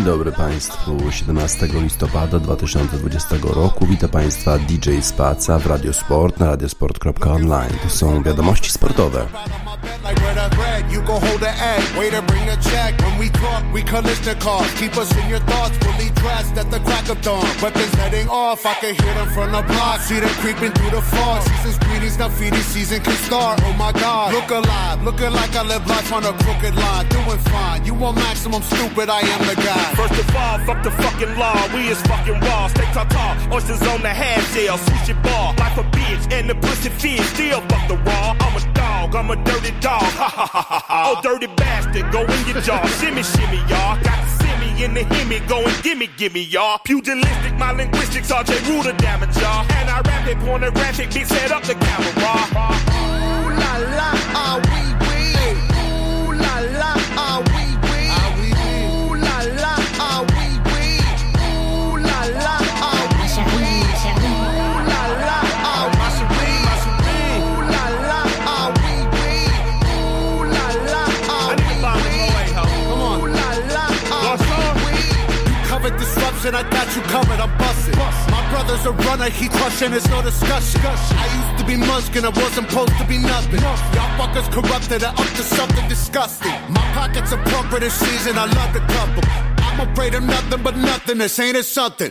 Dzień dobry Państwu. 17 listopada 2020 roku. Witam Państwa DJ Spaca w Radio Sport na radiosport.online. To są wiadomości sportowe. You go hold the egg, way to bring the check. When we talk, we cars. Keep us in your thoughts, fully dressed at the crack of dawn. Weapons heading off, I can hear them from the block. See them creeping through the fog. Season's greetings, now feeding season can start. Oh my god, look alive, looking like I live life on a crooked line. Doing fine, you want maximum stupid, I am the guy. First of all, fuck the fucking law. We is fucking raw. Stay tall, oysters on the half shell, switch it ball. Like a bitch, and the pussy fish still fuck the raw. I'm a dog, I'm a dirty dog. Oh, dirty bastard, go in your jaw. shimmy, shimmy, y'all. Got simmy in the himmy, go and gimme, gimme, y'all. Pugilistic, my linguistics, RJ Ruder damage, y'all. And I rap it, pornographic, bitch, set up the camera. Ooh la la, disruption, I got you covered, I'm busting. My brother's a runner, he crushing, there's no discussion. I used to be muskin', I wasn't supposed to be nothing. Y'all fuckers corrupted, I up to something disgusting. My pockets are plumper this season, I love to them. I'm afraid of nothing but nothing, this ain't it something.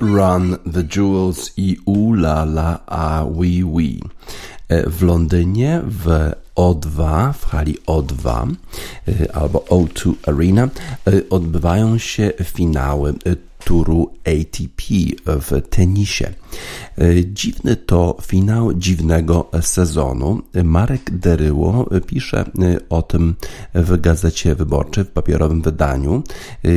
Run the Jewels i Ula la a wee wee. E, w Londynie w O2, w hali O2 e, albo O2 Arena e, odbywają się finały turu ATP w tenisie. E, dziwny to finał dziwnego sezonu. Marek Deryło pisze e, o tym w Gazecie Wyborczej, w papierowym wydaniu, e,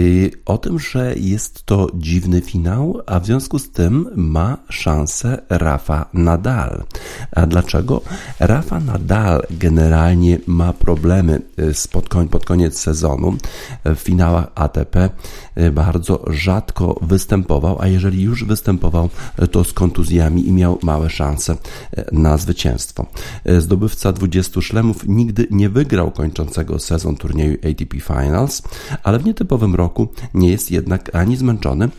o tym, że jest to dziwny finał, a w związku z tym ma szansę Rafa Nadal. A dlaczego? Rafa Nadal generalnie ma problemy pod koniec sezonu. W finałach ATP bardzo rzadko występował, a jeżeli już występował, to z kontuzjami i miał małe szanse e, na zwycięstwo. E, zdobywca 20 szlemów nigdy nie wygrał kończącego sezon turnieju ATP Finals, ale w nietypowym roku nie jest jednak ani zmęczony,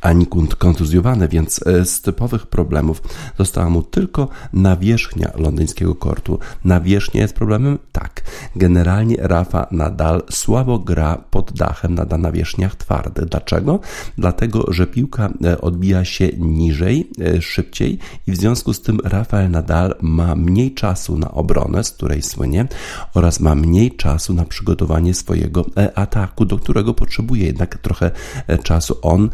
ani kontuzjowane, więc e, z typowych problemów została mu tylko nawierzchnia londyńskiego kortu. Nawierzchnia jest problemem? Tak. Generalnie Rafa nadal słabo gra pod dachem na nawierzchniach twardych. Dlaczego? Dlatego, że piłka e, odbija się niżej, e, szybciej i w związku z tym Rafael Nadal ma mniej czasu na obronę, z której słynie, oraz ma mniej czasu na przygotowanie swojego ataku, do którego potrzebuje jednak trochę czasu. On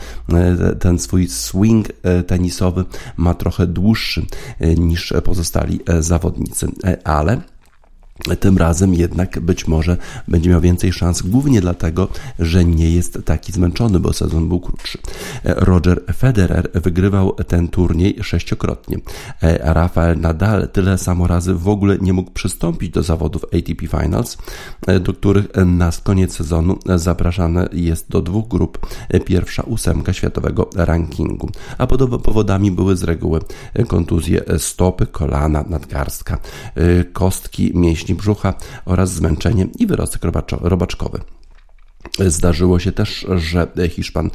ten swój swing e, tenisowy ma trochę dłuższy e, niż pozostali e, zawodnicy, ale tym razem jednak być może będzie miał więcej szans, głównie dlatego, że nie jest taki zmęczony, bo sezon był krótszy. Roger Federer wygrywał ten turniej sześciokrotnie. Rafael Nadal tyle samo razy w ogóle nie mógł przystąpić do zawodów ATP Finals, do których na koniec sezonu zapraszane jest do dwóch grup pierwsza ósemka światowego rankingu. A powodami były z reguły kontuzje stopy, kolana, nadgarstka, kostki, mięśni brzucha oraz zmęczenie i wyrostek robaczkowy. Zdarzyło się też, że Hiszpan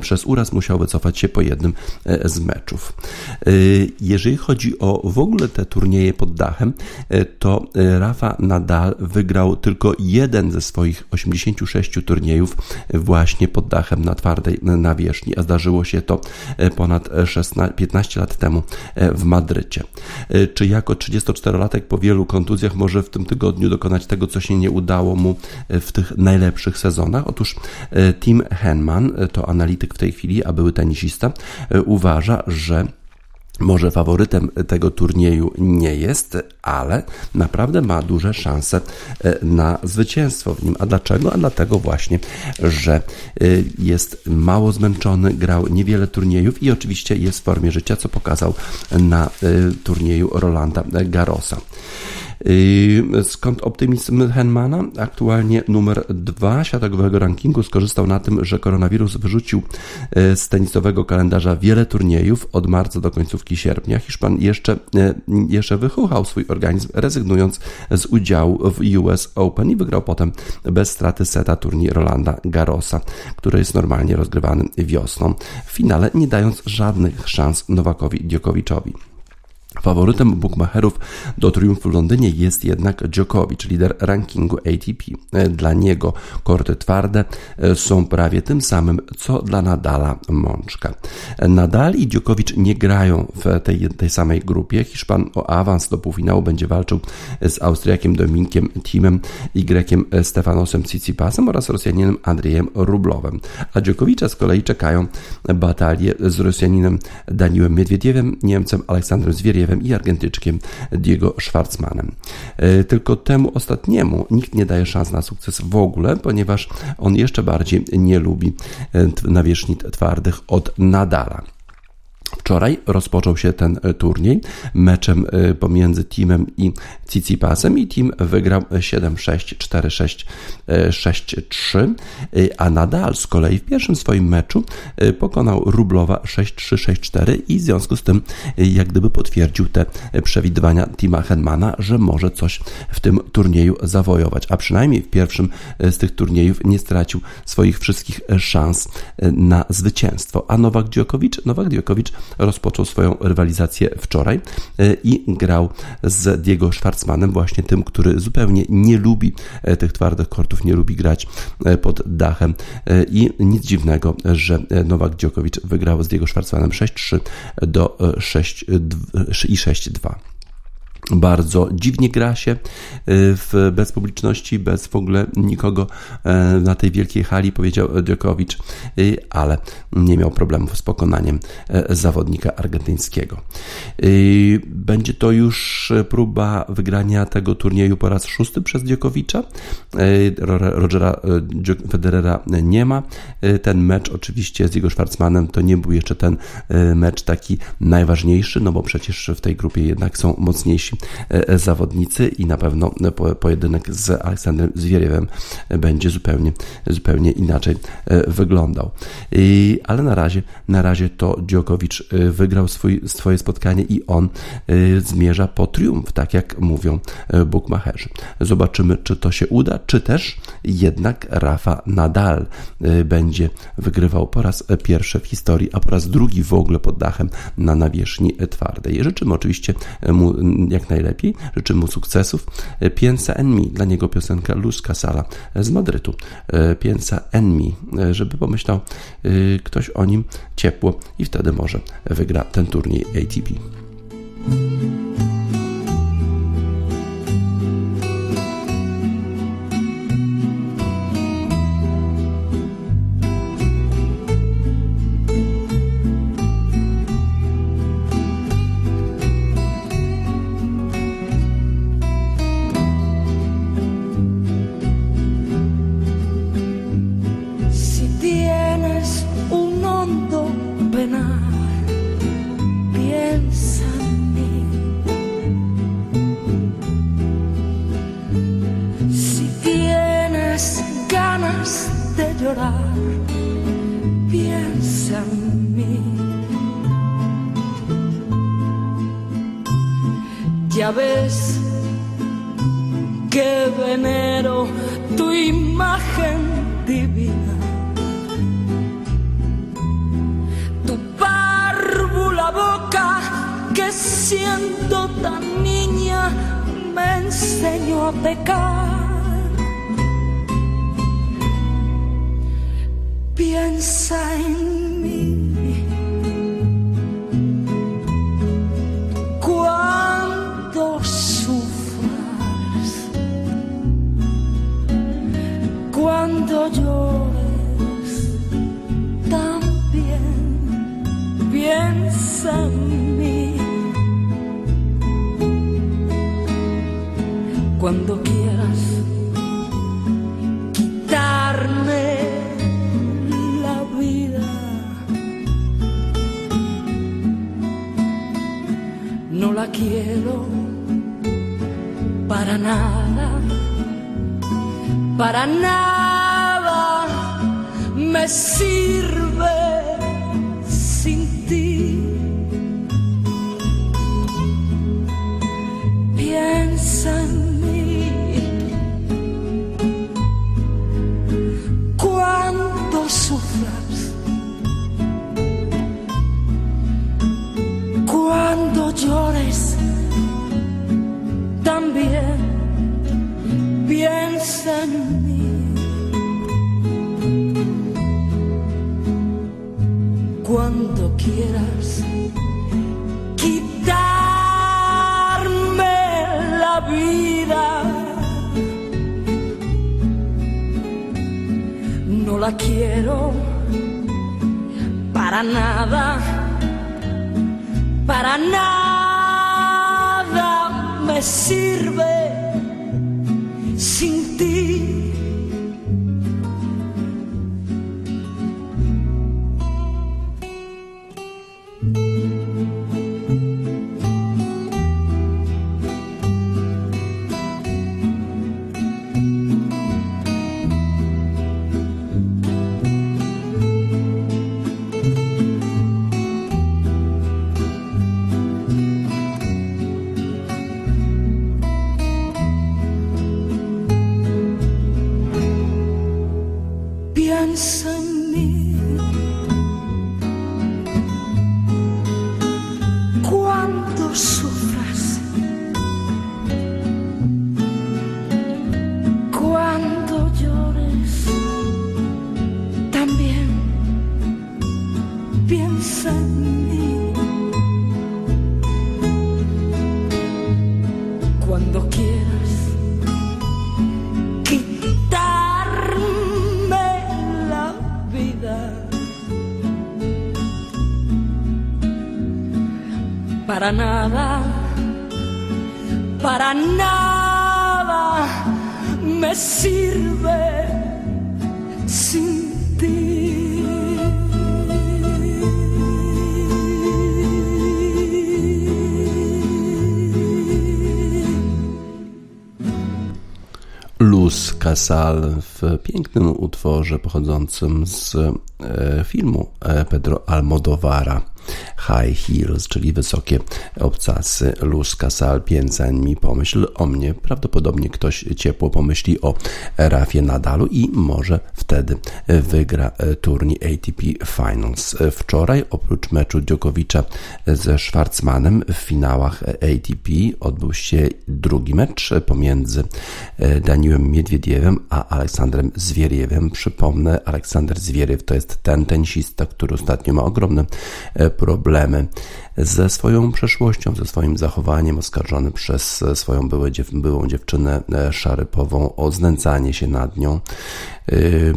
przez uraz musiał wycofać się po jednym z meczów. Jeżeli chodzi o w ogóle te turnieje pod dachem, to Rafa Nadal wygrał tylko jeden ze swoich 86 turniejów właśnie pod dachem na twardej nawierzchni, a zdarzyło się to ponad 16, 15 lat temu w Madrycie. Czy jako 34-latek po wielu kontuzjach może w tym tygodniu dokonać tego, co się nie udało mu w tych najlepszych sezonach? Otóż e, Tim Henman, e, to analityk w tej chwili, a były tenisista, e, uważa, że może faworytem tego turnieju nie jest, ale naprawdę ma duże szanse na zwycięstwo w nim. A dlaczego? A dlatego właśnie, że jest mało zmęczony, grał niewiele turniejów i oczywiście jest w formie życia, co pokazał na turnieju Rolanda Garrosa. Skąd optymizm Henmana? Aktualnie numer dwa światowego rankingu skorzystał na tym, że koronawirus wyrzucił e, z tenisowego kalendarza wiele turniejów od marca do końcówki sierpnia. Hiszpan jeszcze, e, jeszcze wychuchał swój organizm, rezygnując z udziału w US Open i wygrał potem bez straty seta turniej Rolanda Garrosa, który jest normalnie rozgrywany wiosną. W finale nie dając żadnych szans Nowakowi Dziokowiczowi. Faworytem bookmacherów do triumfu w Londynie jest jednak Djokovic, lider rankingu ATP. Dla niego korty twarde e, są prawie tym samym, co dla Nadala Mączka. Nadal i Djokovic nie grają w tej, tej samej grupie. Hiszpan o awans do półfinału będzie walczył z Austriakiem Dominikiem Timem i Grekiem Stefanosem Tsitsipasem oraz Rosjaninem Andrzejem Rublowem. A Djokovicza z kolei czekają batalie z Rosjaninem Daniłem Miedwiediewem, Niemcem Aleksandrem I Argentyczkiem Diego Schwartzmanem. E, tylko temu ostatniemu nikt nie daje szans na sukces w ogóle, ponieważ on jeszcze bardziej nie lubi e, nawierzchni twardych od Nadala. Wczoraj rozpoczął się ten e, turniej meczem e, pomiędzy Teamem i Cicipasem i Team wygrał 7-6, 4-6, 6-3, a Nadal z kolei w pierwszym swoim meczu e, pokonał Rublowa 6-3, 6-4 i w związku z tym jak gdyby potwierdził te przewidywania Tima Henmana, że może coś w tym turnieju zawojować, a przynajmniej w pierwszym z tych turniejów nie stracił swoich wszystkich szans na zwycięstwo. A Nowak Djokovic, Nowak Djokovic rozpoczął swoją rywalizację wczoraj e, i grał z Diego Schwartzmanem, właśnie tym, który zupełnie nie lubi e, tych twardych kortów, nie lubi grać e, pod dachem. I nic dziwnego, że Nowak Djokovic wygrał z Diego Schwartzmanem 6-3 do 6 i 6-2 bardzo dziwnie gra się y, w, bez publiczności, bez w ogóle nikogo e, na tej wielkiej hali, powiedział Djokovic, y, ale nie miał problemów z pokonaniem e, zawodnika argentyńskiego. Y, będzie to już próba wygrania tego turnieju po raz szósty przez Djokovicza. Rogera Federera nie ma. Ten mecz oczywiście z jego Schwarzmanem to nie był jeszcze ten mecz taki najważniejszy, no bo przecież w tej grupie jednak są mocniejsi E, zawodnicy i na pewno pojedynek z Aleksandrem Zwieriewem będzie zupełnie, zupełnie inaczej e, wyglądał. Ale na razie, na razie to Djokovic e, wygrał swój, swoje spotkanie i on zmierza po triumf, tak jak mówią bookmacherzy. Zobaczymy, czy to się uda, czy też jednak Rafa Nadal będzie wygrywał po raz pierwszy w historii, a po raz drugi w ogóle pod dachem na nawierzchni twardej. Życzymy oczywiście mu jak najlepiej. Życzę mu sukcesów. Piensa en mi, dla niego piosenka Luz Casala z Madrytu. Piensa en mi, żeby pomyślał ktoś o nim ciepło i wtedy może wygra ten turniej ATP. Piensa Para nada, para nada me sirve sin ti. Luz Casal w pięknym utworze pochodzącym z e, filmu e, Pedro Almodovara High Heels, czyli wysokie obcasy. Luz Casal, pięca mi, pomyśl o mnie. Prawdopodobnie ktoś ciepło pomyśli o Rafie Nadalu i może wtedy wygra e, turniej ATP Finals. Wczoraj oprócz meczu Djokovicza ze Schwarzmanem w finałach ATP odbył się drugi mecz pomiędzy Daniłem Miedwiediewem a Aleksandrem Zwieriewem. Przypomnę, Aleksander Zwieriew to jest ten tenisista, który ostatnio ma ogromne problemy ze swoją przeszłością, ze swoim zachowaniem, oskarżony przez swoją byłą, dziew byłą dziewczynę Szarypową o znęcanie się nad nią.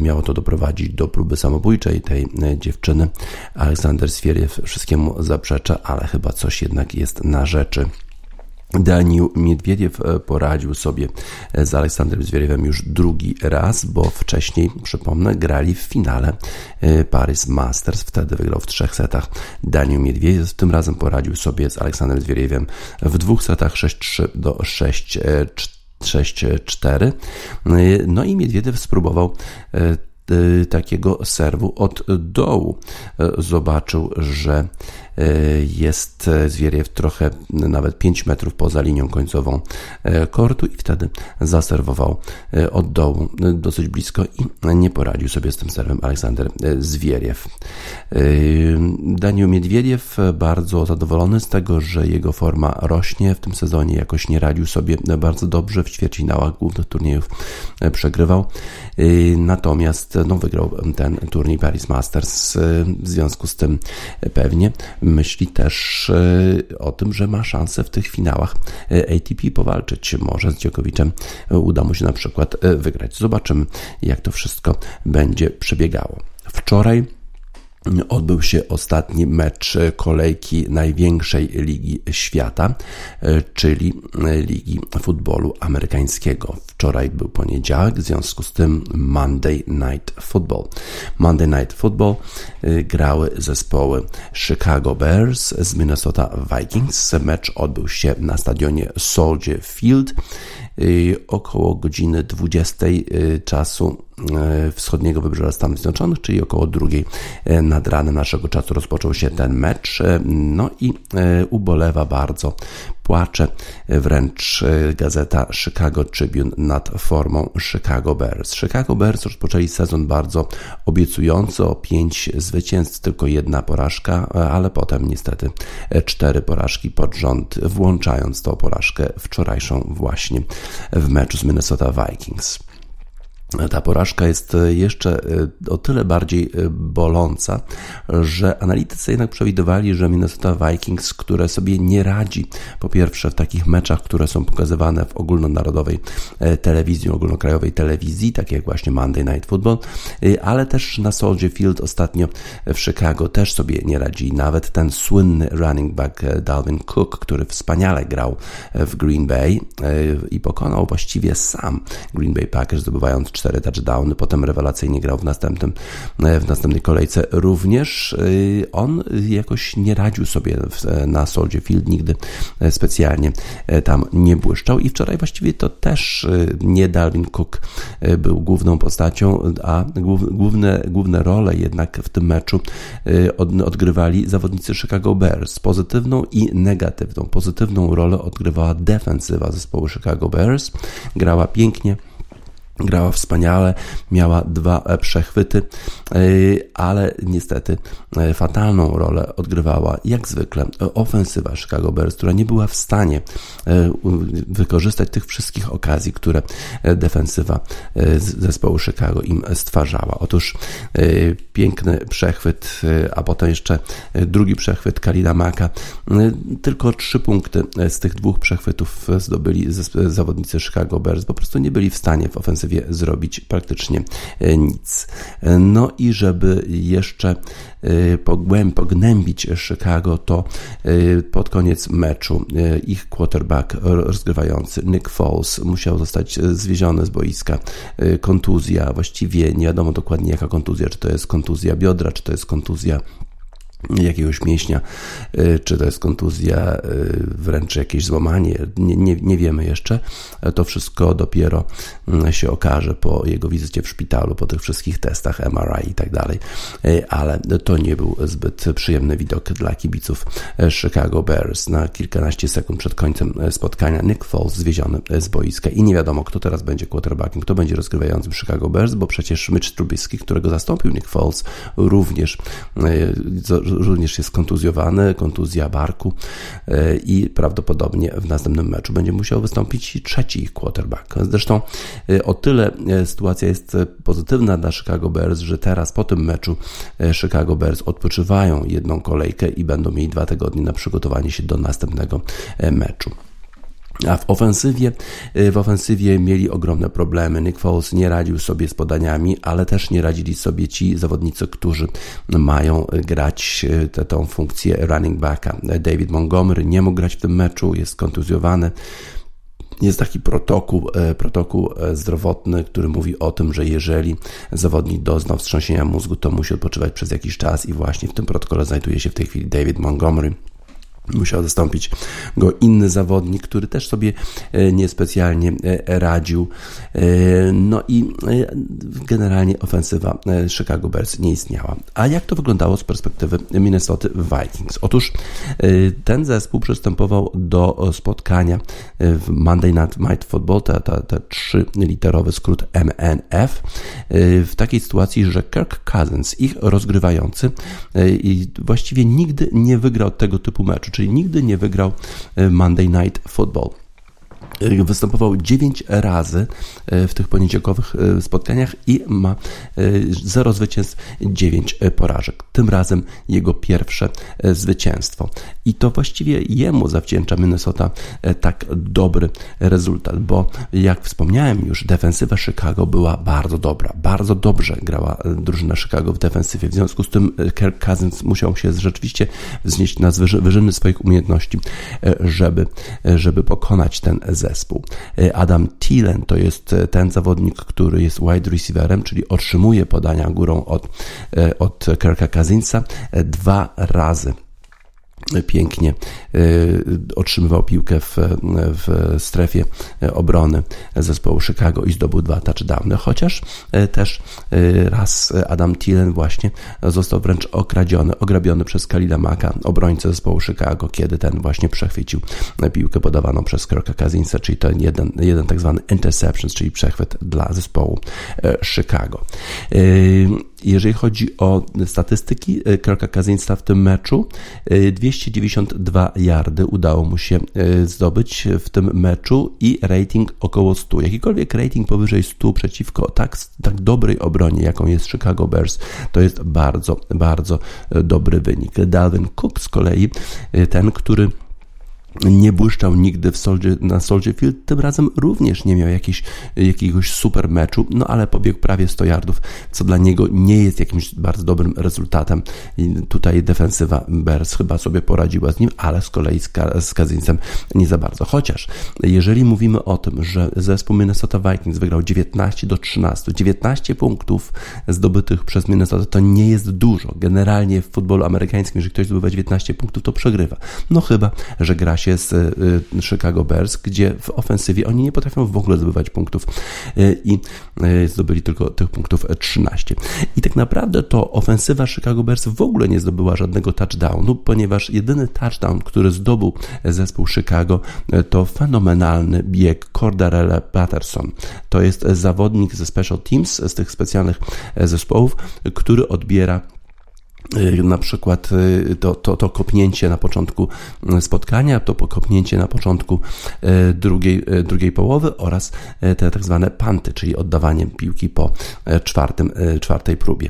Miało to doprowadzić do próby samobójczej tej dziewczyny. Aleksander Zwieriew wszystkiemu zaprzecza, ale chyba coś jednak jest na rzeczy. Danił Miedwiediew poradził sobie z Aleksandrem Zwieriewem już drugi raz, bo wcześniej, przypomnę, grali w finale Paris Masters. Wtedy wygrał w trzech setach Danił Miedwiediew. Tym razem poradził sobie z Aleksandrem Zwieriewem w dwóch setach 6-3 do 6-4. 6-4. No i Miedwiediew spróbował takiego serwu od dołu. Zobaczył, że jest Zwieriew trochę nawet 5 metrów poza linią końcową kortu i wtedy zaserwował od dołu dosyć blisko i nie poradził sobie z tym serwem Aleksander Zwieriew. Daniel Miedwiediew bardzo zadowolony z tego, że jego forma rośnie w tym sezonie, jakoś nie radził sobie bardzo dobrze w ćwierćfinałach głównych turniejów przegrywał. Natomiast no, wygrał ten turniej Paris Masters. W związku z tym pewnie myśli też o tym, że ma szansę w tych finałach ATP powalczyć. Może z Dziokowiczem uda mu się na przykład wygrać. Zobaczymy, jak to wszystko będzie przebiegało. Wczoraj odbył się ostatni mecz kolejki największej ligi świata, czyli Ligi Futbolu Amerykańskiego. Wczoraj był poniedziałek, w związku z tym Monday Night Football. Monday Night Football y, grały zespoły Chicago Bears z Minnesota Vikings. Mecz odbył się na stadionie Soldier Field około godziny 20 y, czasu wschodniego wybrzeża Stanów Zjednoczonych, czyli około drugiej nad ranem naszego czasu rozpoczął się ten mecz. No i ubolewa bardzo płacze wręcz gazeta Chicago Tribune nad formą Chicago Bears. Chicago Bears rozpoczęli sezon bardzo obiecująco, pięć zwycięstw, tylko jedna porażka, ale potem niestety cztery porażki pod rząd, włączając tą porażkę wczorajszą właśnie w meczu z Minnesota Vikings. Ta porażka jest jeszcze e, o tyle bardziej e, boląca, że analitycy jednak przewidywali, że Minnesota Vikings, które sobie nie radzi, po pierwsze w takich meczach, które są pokazywane w ogólnonarodowej e, telewizji, ogólnokrajowej telewizji, tak jak właśnie Monday Night Football, ale też na Soldier Field ostatnio w Chicago też sobie nie radzi. Nawet ten słynny running back Dalvin Cook, który wspaniale grał w Green Bay i pokonał właściwie sam Green Bay Packers, zdobywając cztery touchdowny, potem rewelacyjnie grał w, następnym, e, w następnej kolejce również. E, on jakoś nie radził sobie na Soldier Field, nigdy e, specjalnie tam nie błyszczał i wczoraj właściwie to też nie Dalvin Cook był główną postacią, a główne, główne role jednak w tym meczu odgrywali zawodnicy Chicago Bears. Pozytywną i negatywną. Pozytywną rolę odgrywała defensywa zespołu Chicago Bears. Grała pięknie Grała wspaniale, miała dwa e, przechwyty, e, ale niestety e, fatalną rolę odgrywała jak zwykle ofensywa Chicago Bears, która nie była w stanie wykorzystać tych wszystkich okazji, które defensywa zespołu Chicago im stwarzała. Otóż piękny przechwyt, a potem jeszcze drugi przechwyt Kalida Maka. Tylko trzy punkty z tych dwóch przechwytów zdobyli zawodnicy Chicago Bears. Po prostu nie byli w stanie w ofensywie zrobić praktycznie e, nic. No i żeby jeszcze e, pognębić Chicago, to e, pod koniec meczu ich quarterback rozgrywający Nick Foles musiał zostać zwieziony z boiska. Kontuzja, właściwie nie wiadomo dokładnie jaka kontuzja, czy to jest kontuzja biodra, czy to jest kontuzja jakiegoś mięśnia, y, czy to jest kontuzja, y, wręcz jakieś złamanie, nie, nie, nie, wiemy jeszcze. To wszystko dopiero mm, się okaże po jego wizycie w szpitalu, po tych wszystkich testach MRI i tak dalej. Y, ale to nie był zbyt przyjemny widok dla kibiców Chicago Bears. Na kilkanaście sekund przed końcem spotkania Nick Foles zwieziony z boiska i nie wiadomo, kto teraz będzie quarterbackiem, kto będzie rozgrywającym Chicago Bears, bo przecież Mitch Trubisky, którego zastąpił Nick Foles, również również jest kontuzjowany, kontuzja barku e, i prawdopodobnie w następnym meczu będzie musiał wystąpić trzeci quarterback. Zresztą e, o tyle e, sytuacja jest pozytywna dla Chicago Bears, że teraz po tym meczu Chicago Bears odpoczywają jedną kolejkę i będą mieli dwa tygodnie na przygotowanie się do następnego meczu. A w ofensywie, y, w ofensywie mieli ogromne problemy. Nick Foles nie radził sobie z podaniami, ale też nie radzili sobie ci zawodnicy, którzy mają grać y, tę, funkcję running backa. David Montgomery nie mógł grać w tym meczu, jest kontuzjowany. Jest taki protokół, y, protokół zdrowotny, który mówi o tym, że jeżeli zawodnik doznał wstrząsienia mózgu, to musi odpoczywać przez jakiś czas i właśnie w tym protokole znajduje się w tej chwili David Montgomery Musiał zastąpić go inny zawodnik, który też sobie e, niespecjalnie e, radził. E, no i generalnie ofensywa Chicago Bears nie istniała. A jak to wyglądało z perspektywy Minnesota Vikings? Otóż ten zespół przystępował do spotkania w Monday Night Football, te, te, te trzyliterowy skrót MNF, w takiej sytuacji, że Kirk Cousins, ich rozgrywający, właściwie nigdy nie wygrał tego typu meczu, czyli nigdy nie wygrał e, Monday Night Football. E, występował 9 razy e, w tych poniedziałkowych spotkaniach i ma 0 zwycięstw, 9 porażek. Tym razem jego pierwsze zwycięstwo. I to właściwie jemu zawdzięcza Minnesota tak dobry rezultat, bo jak wspomniałem już, defensywa Chicago była bardzo dobra. Bardzo dobrze grała drużyna Chicago w defensywie. W związku z tym Kirk Cousins musiał się rzeczywiście wznieść na wyżyny swoich umiejętności, żeby, żeby pokonać ten zespół. Adam Thielen to jest ten zawodnik, który jest wide receiverem, czyli otrzymuje podania górą od, od Kirka Cousinsa dwa razy pięknie y, otrzymywał piłkę w, w strefie obrony zespołu Chicago i zdobył dwa touchdowny, chociaż y, też y, raz Adam Thielen właśnie został wręcz okradziony, ograbiony przez Kalila Maka, obrońcę zespołu Chicago, kiedy ten właśnie przechwycił piłkę podawaną przez Kroka Kazinsa, czyli to jeden, jeden tak zwany interceptions, czyli przechwyt dla zespołu Chicago. Jeżeli chodzi o statystyki Kirka Kazinsa w tym meczu, 292 yardy udało mu się e, zdobyć w tym meczu i rating około 100. Jakikolwiek rating powyżej 100 przeciwko tak, tak dobrej obronie, jaką jest Chicago Bears, to jest bardzo, bardzo e, dobry wynik. Dalvin Cook z kolei, e, ten, który nie błyszczał nigdy w na Soldier Field, tym razem również nie miał jakiś, jakiegoś super meczu, no ale pobiegł prawie 100 yardów, co dla niego nie jest jakimś bardzo dobrym rezultatem. I tutaj defensywa Bears chyba sobie poradziła z nim, ale z kolei z, z Kazincem nie za bardzo. Chociaż jeżeli mówimy o tym, że zespół Minnesota Vikings wygrał 19 do 13, 19 punktów zdobytych przez Minnesota to nie jest dużo. Generalnie w futbolu amerykańskim, jeżeli ktoś zdobywa 19 punktów, to przegrywa. No chyba, że gra się z y, Chicago Bears, gdzie w ofensywie oni nie potrafią w ogóle zdobywać punktów y, i y, zdobyli tylko tych punktów 13. I tak naprawdę to ofensywa Chicago Bears w ogóle nie zdobyła żadnego touchdownu, ponieważ jedyny touchdown, który zdobył zespół Chicago, to fenomenalny bieg Cordarella Patterson. To jest zawodnik ze Special Teams, z tych specjalnych zespołów, który odbiera Y, na przykład y, to, to, to kopnięcie na początku y, spotkania, to kopnięcie na początku drugiej, drugiej połowy oraz te tak zwane panty, czyli oddawanie piłki po czwartym, czwartej próbie.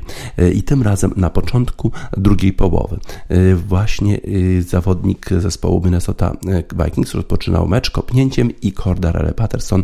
I tym razem na początku drugiej połowy właśnie zawodnik zespołu Minnesota Vikings rozpoczynał mecz kopnięciem i Cordarelle Patterson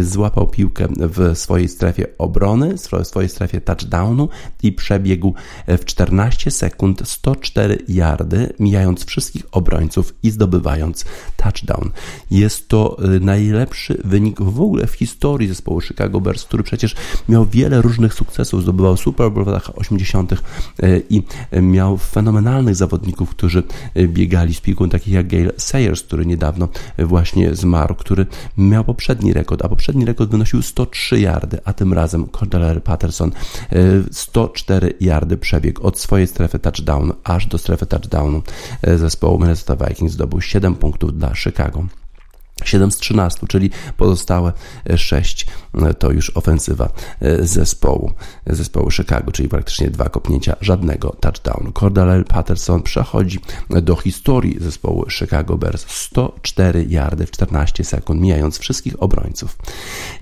złapał piłkę w swojej strefie obrony, w swojej strefie touchdownu i przebiegł w 14 sekund 104 yardy, mijając wszystkich obrońców i zdobywając touchdown. Jest to y, najlepszy wynik w ogóle w historii zespołu Chicago Bears, który przecież miał wiele różnych sukcesów, zdobywał Super Bowl w latach 80. Y, i miał fenomenalnych zawodników, którzy y, biegali z piłką, takich jak Gail Sayers, który niedawno właśnie zmarł, który miał poprzedni rekord, a poprzedni rekord wynosił 103 yardy, a tym razem Cordell Patterson 104 yardy przebieg od swojej strefy touchdownu aż do strefy touchdownu e, zespołu Minnesota Vikings zdobył 7 punktów dla Chicago. 7 z 13, czyli pozostałe 6 e, to już ofensywa e, zespołu, zespołu Chicago, czyli praktycznie dwa kopnięcia, żadnego touchdownu. Cordell Patterson przechodzi do historii zespołu Chicago Bears 104 yardy w 14 sekund, mijając wszystkich obrońców.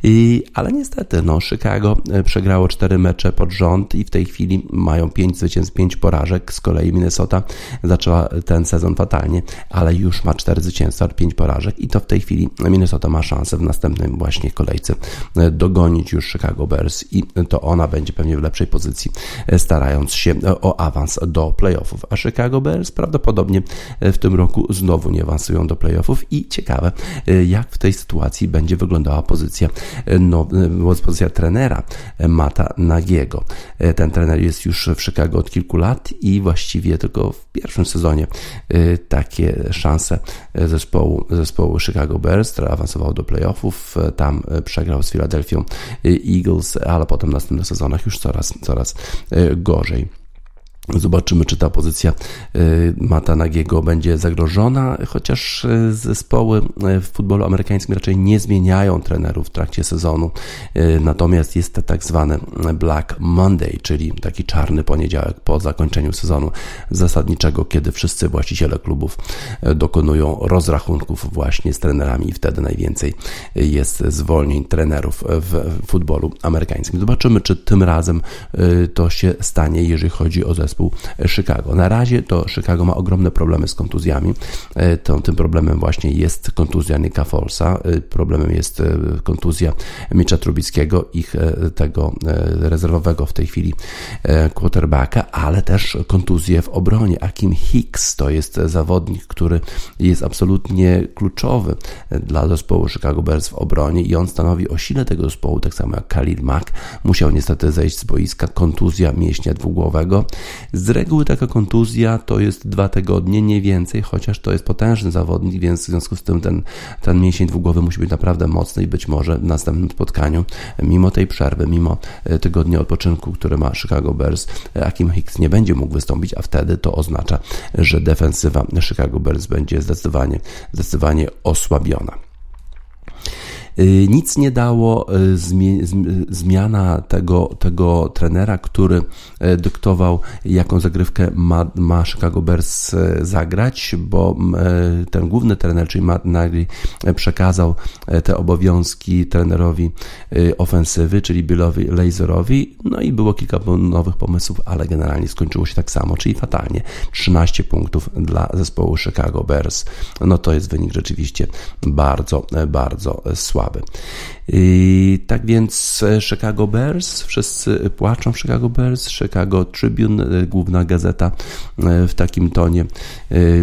I, ale niestety, no, Chicago e, przegrało 4 mecze pod rząd i w tej chwili mają 5 zwycięstw, 5 porażek. Z kolei Minnesota zaczęła ten sezon fatalnie, ale już ma 4 zwycięstwa, 5 porażek i to w tej chwili Minnesota ma szansę w następnym właśnie kolejce dogonić już Chicago Bears i to ona będzie pewnie w lepszej pozycji, starając się o awans do playoffów. A Chicago Bears prawdopodobnie w tym roku znowu nie awansują do playoffów i ciekawe, jak w tej sytuacji będzie wyglądała pozycja, no, pozycja trenera Mata Nagiego. Ten trener jest już w Chicago od kilku lat i właściwie tylko w pierwszym sezonie takie szanse zespołu, zespołu Chicago Bears, który awansował do playoffów, tam przegrał z Philadelphia Eagles, ale potem w następnych sezonach już coraz, coraz gorzej. Zobaczymy, czy ta pozycja y, Mata Nagiego będzie zagrożona, chociaż y, zespoły y, w futbolu amerykańskim raczej nie zmieniają trenerów w trakcie sezonu. Natomiast jest to tak zwany Black Monday, czyli taki czarny poniedziałek po zakończeniu sezonu zasadniczego, kiedy wszyscy właściciele klubów dokonują rozrachunków właśnie z trenerami i wtedy najwięcej jest zwolnień trenerów w futbolu amerykańskim. Zobaczymy, czy tym razem to się stanie, jeżeli chodzi o zespół zespół Chicago. Na razie to Chicago ma ogromne problemy z kontuzjami. E, to, tym problemem właśnie jest kontuzja Nika Folsa, e, problemem jest e, kontuzja Mitcha Trubickiego, ich tego rezerwowego w tej chwili quarterbacka, ale też kontuzje w obronie. Akim Hicks to jest zawodnik, który jest absolutnie kluczowy dla zespołu Chicago Bears w obronie i on stanowi o sile tego zespołu, tak samo jak Khalil Mack. Musiał niestety zejść z boiska, kontuzja mięśnia dwugłowego. Z reguły taka kontuzja to jest dwa tygodnie, nie więcej, chociaż to jest potężny zawodnik, więc w związku z tym ten, ten mięsień dwugłowy musi być naprawdę mocny i być może w następnym spotkaniu, mimo tej przerwy, mimo e, tygodnia odpoczynku, który ma Chicago Bears, e, Akim Hicks nie będzie mógł wystąpić, a wtedy to oznacza, że defensywa Chicago Bears będzie zdecydowanie, zdecydowanie osłabiona. Y, nic nie dało y, zmiana tego, tego trenera, który y, dyktował, jaką zagrywkę ma, ma Chicago Bears zagrać, bo ten główny trener, czyli Matt Nagy, przekazał te obowiązki trenerowi ofensywy, czyli Billowi Laserowi, no i było kilka nowych pomysłów, ale generalnie skończyło się tak samo, czyli fatalnie. 13 punktów dla zespołu Chicago Bears. No to jest wynik rzeczywiście bardzo, bardzo słaby słaby. I tak więc e, Chicago Bears, wszyscy płaczą Chicago Bears, Chicago Tribune, e, główna gazeta e, w takim tonie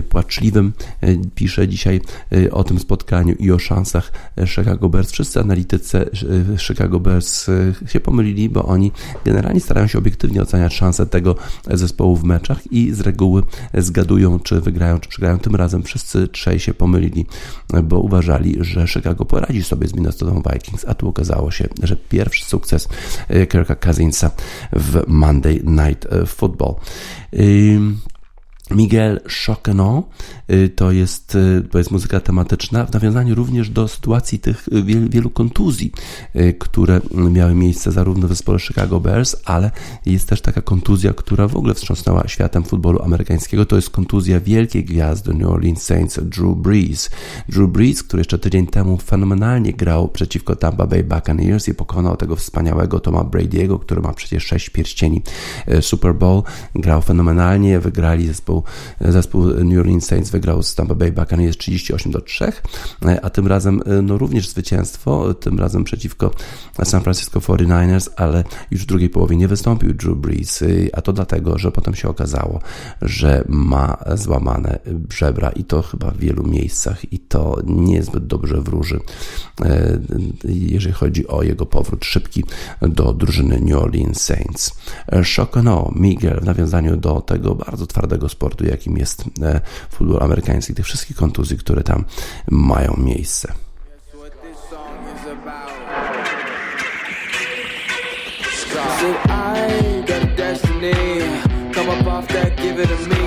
płaczliwym pisze dzisiaj o tym spotkaniu i o szansach Chicago Bears. Wszyscy analitycy Chicago Bears się pomylili, bo oni generalnie starają się obiektywnie oceniać szanse tego zespołu w meczach i z reguły zgadują, czy wygrają, czy przegrają. Tym razem wszyscy trzej się pomylili, bo uważali, że Chicago poradzi sobie z Minnesota Vikings, a tu okazało się, że pierwszy sukces e, Kirka Cousinsa w Monday Night Football. Miguel Choquenon y, to jest, y, to jest muzyka tematyczna w nawiązaniu również do sytuacji tych wielu kontuzji, y, które miały miejsce zarówno w zespole Chicago Bears, ale jest też taka kontuzja, która w ogóle wstrząsnęła światem futbolu amerykańskiego. To jest kontuzja wielkiej gwiazdy New Orleans Saints Drew Brees. Drew Brees, który jeszcze tydzień temu fenomenalnie grał przeciwko Tampa Bay Buccaneers i pokonał tego wspaniałego Toma Brady'ego, który ma przecież sześć pierścieni Super Bowl. Grał fenomenalnie, wygrali zespół zespół, New Orleans Saints wygrał z Tampa Bay Buccaneers 38 do 3, a tym razem no, również zwycięstwo, tym razem przeciwko San Francisco 49ers, ale już w drugiej połowie nie wystąpił Drew Brees, a to dlatego, że potem się okazało, że ma złamane żebra i to chyba w wielu miejscach i to niezbyt dobrze wróży, e, jeżeli chodzi o jego powrót szybki do drużyny New Orleans Saints. Chocono Miguel w nawiązaniu do tego bardzo twardego sportu sportu, jakim jest e, futbol amerykański, tych wszystkich kontuzji, które tam mają miejsce. Come up off that, give it a me,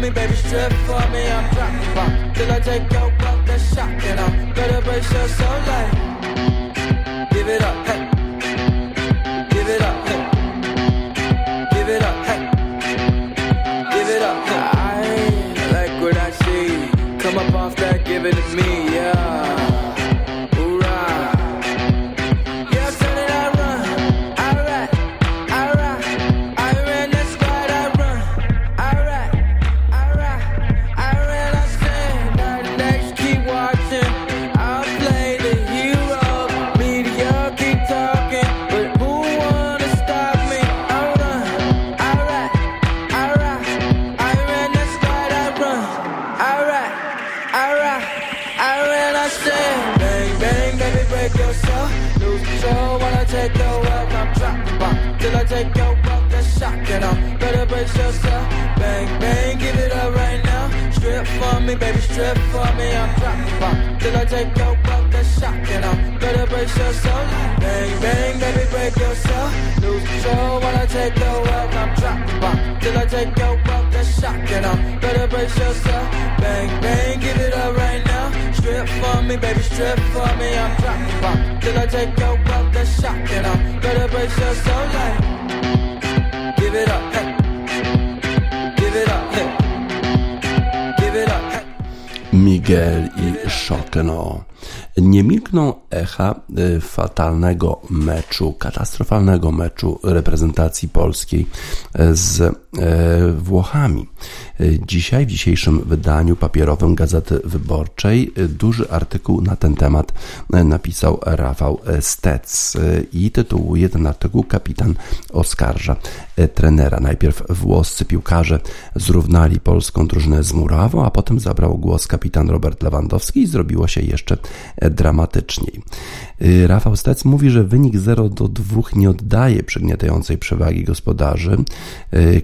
me, baby, strip for me. I'm dropping bomb till I take your breath. That's shocking. I'm better brace yourself. Like, give it up, I'm better yourself. Bang, bang, give it up right now. Strip for me, baby, strip for me. I'm dropping bomb till I take your wealth. That's shocking. I'm better brace yourself. Bang, bang, baby, break yourself. Lose control when I take your wealth. I'm dropping bomb till I take your wealth. That's shocking. I'm better brace yourself. Bang, bang, give it up right now. Strip for me, baby, strip for me. I'm dropping bomb till I take your wealth. That's shocking. I'm better brace yourself. Like, give it up, hey. Miguel i Szokno. Nie milkną echa y, fatalnego meczu, katastrofalnego meczu reprezentacji polskiej y, z e, Włochami. Y, Dzisiaj, w dzisiejszym wydaniu papierowym Gazety Wyborczej, y, duży artykuł na ten temat y, napisał Rafał Stec y, i tytułuje ten artykuł Kapitan oskarża y, trenera. Najpierw włoscy piłkarze zrównali polską drużynę z Murawą, a potem zabrał głos kapitan Robert Lewandowski i zrobiło się jeszcze e, dramatyczniej. Y, Rafał Stec mówi, że wynik 0 do 2 nie oddaje przygniatającej przewagi gospodarzy,